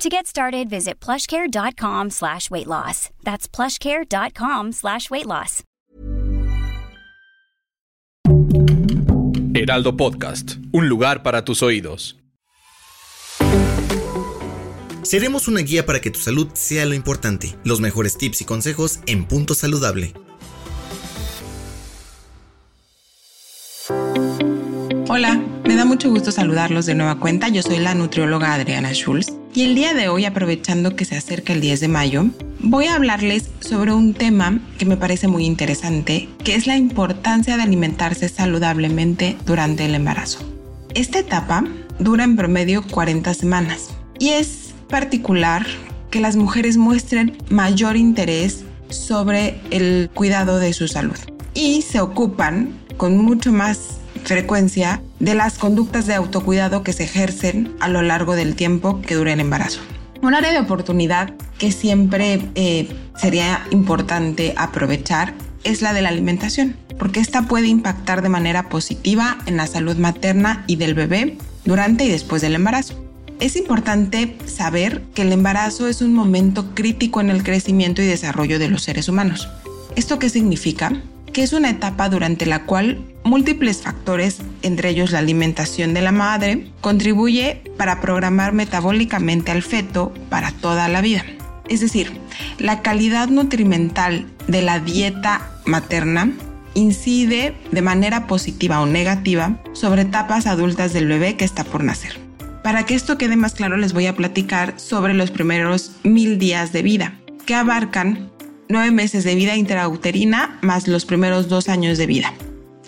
To get started, visit plushcare.com slash weight loss. That's plushcare.com slash weight loss. Heraldo Podcast, un lugar para tus oídos. Seremos una guía para que tu salud sea lo importante. Los mejores tips y consejos en Punto Saludable. Hola, me da mucho gusto saludarlos de nueva cuenta. Yo soy la nutrióloga Adriana Schulz y el día de hoy, aprovechando que se acerca el 10 de mayo, voy a hablarles sobre un tema que me parece muy interesante, que es la importancia de alimentarse saludablemente durante el embarazo. Esta etapa dura en promedio 40 semanas y es particular que las mujeres muestren mayor interés sobre el cuidado de su salud y se ocupan con mucho más frecuencia de las conductas de autocuidado que se ejercen a lo largo del tiempo que dura el embarazo. Un área de oportunidad que siempre eh, sería importante aprovechar es la de la alimentación, porque esta puede impactar de manera positiva en la salud materna y del bebé durante y después del embarazo. Es importante saber que el embarazo es un momento crítico en el crecimiento y desarrollo de los seres humanos. ¿Esto qué significa? Que es una etapa durante la cual múltiples factores, entre ellos la alimentación de la madre, contribuye para programar metabólicamente al feto para toda la vida. Es decir, la calidad nutrimental de la dieta materna incide de manera positiva o negativa sobre etapas adultas del bebé que está por nacer. Para que esto quede más claro les voy a platicar sobre los primeros mil días de vida, que abarcan nueve meses de vida intrauterina más los primeros dos años de vida.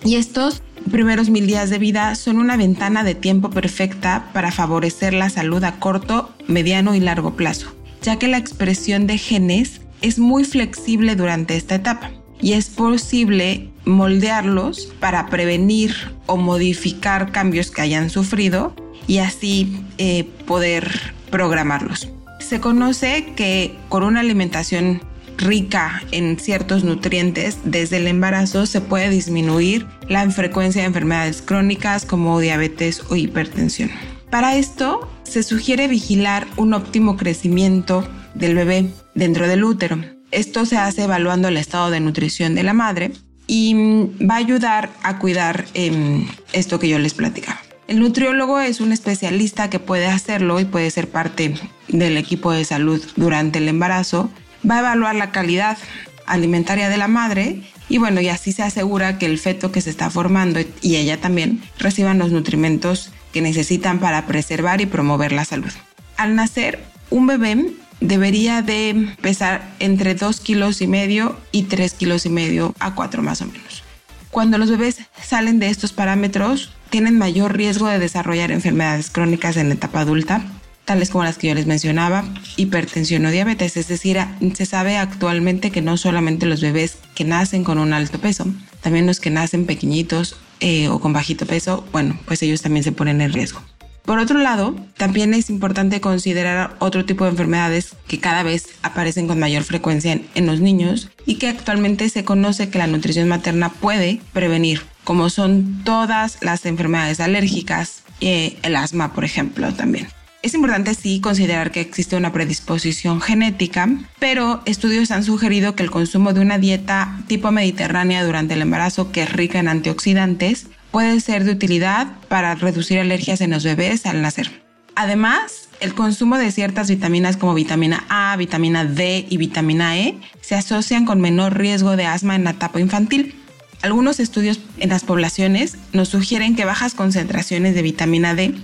Y estos primeros mil días de vida son una ventana de tiempo perfecta para favorecer la salud a corto, mediano y largo plazo, ya que la expresión de genes es muy flexible durante esta etapa y es posible moldearlos para prevenir o modificar cambios que hayan sufrido y así eh, poder programarlos. Se conoce que con una alimentación rica en ciertos nutrientes, desde el embarazo se puede disminuir la frecuencia de enfermedades crónicas como diabetes o hipertensión. Para esto, se sugiere vigilar un óptimo crecimiento del bebé dentro del útero. Esto se hace evaluando el estado de nutrición de la madre y mm, va a ayudar a cuidar em, esto que yo les platicaba. El nutriólogo es un especialista que puede hacerlo y puede ser parte del equipo de salud durante el embarazo va a evaluar la calidad alimentaria de la madre y bueno, y así se asegura que el feto que se está formando y ella también reciban los nutrimentos que necesitan para preservar y promover la salud. Al nacer, un bebé debería de pesar entre 2 kilos y medio y 3 kilos y medio a 4 más o menos. Cuando los bebés salen de estos parámetros, tienen mayor riesgo de desarrollar enfermedades crónicas en etapa adulta, tales como las que yo les mencionaba, hipertensión o diabetes. Es decir, se sabe actualmente que no solamente los bebés que nacen con un alto peso, también los que nacen pequeñitos eh, o con bajito peso, bueno, pues ellos también se ponen en riesgo. Por otro lado, también es importante considerar otro tipo de enfermedades que cada vez aparecen con mayor frecuencia en, los niños y que actualmente se conoce que la nutrición materna puede prevenir, como son todas las enfermedades alérgicas, eh, el asma, por ejemplo, también. Es importante sí considerar que existe una predisposición genética, pero estudios han sugerido que el consumo de una dieta tipo mediterránea durante el embarazo que es rica en antioxidantes puede ser de utilidad para reducir alergias en los bebés al nacer. Además, el consumo de ciertas vitaminas como vitamina A, vitamina D y vitamina E se asocian con menor riesgo de asma en la etapa infantil. Algunos estudios en las poblaciones nos sugieren que bajas concentraciones de vitamina D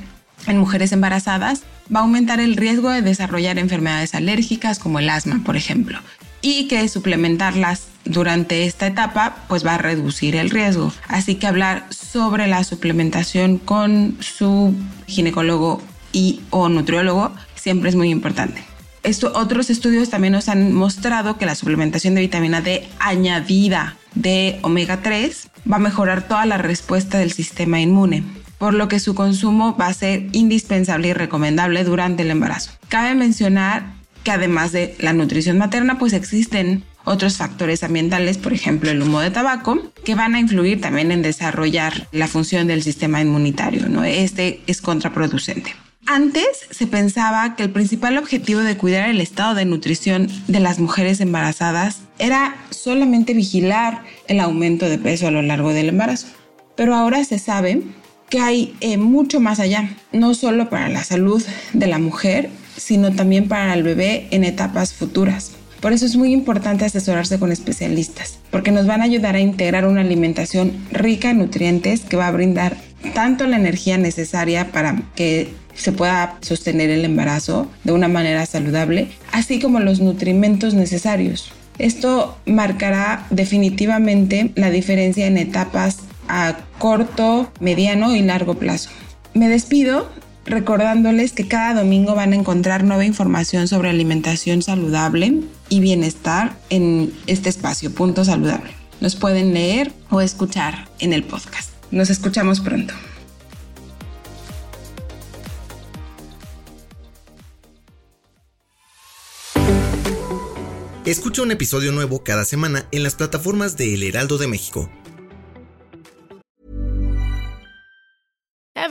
en mujeres embarazadas va a aumentar el riesgo de desarrollar enfermedades alérgicas como el asma, por ejemplo, y que suplementarlas durante esta etapa pues va a reducir el riesgo. Así que hablar sobre la suplementación con su ginecólogo y o nutriólogo siempre es muy importante. Esto, otros estudios también nos han mostrado que la suplementación de vitamina D añadida de omega 3 va a mejorar toda la respuesta del sistema inmune, por lo que su consumo va a ser indispensable y recomendable durante el embarazo. Cabe mencionar que además de la nutrición materna, pues existen otros factores ambientales, por ejemplo el humo de tabaco, que van a influir también en desarrollar la función del sistema inmunitario. ¿no? Este es contraproducente. Antes se pensaba que el principal objetivo de cuidar el estado de nutrición de las mujeres embarazadas era solamente vigilar el aumento de peso a lo largo del embarazo. Pero ahora se sabe que hay eh, mucho más allá, no solo para la salud de la mujer, sino también para el bebé en etapas futuras. Por eso es muy importante asesorarse con especialistas, porque nos van a ayudar a integrar una alimentación rica en nutrientes que va a brindar tanto la energía necesaria para que se pueda sostener el embarazo de una manera saludable, así como los nutrimentos necesarios. Esto marcará definitivamente la diferencia en etapas a corto, mediano y largo plazo. Me despido recordándoles que cada domingo van a encontrar nueva información sobre alimentación saludable y bienestar en este espacio, Punto Saludable. Nos pueden leer o escuchar en el podcast. Nos escuchamos pronto. Escucha un episodio nuevo cada semana en las plataformas de El Heraldo de México.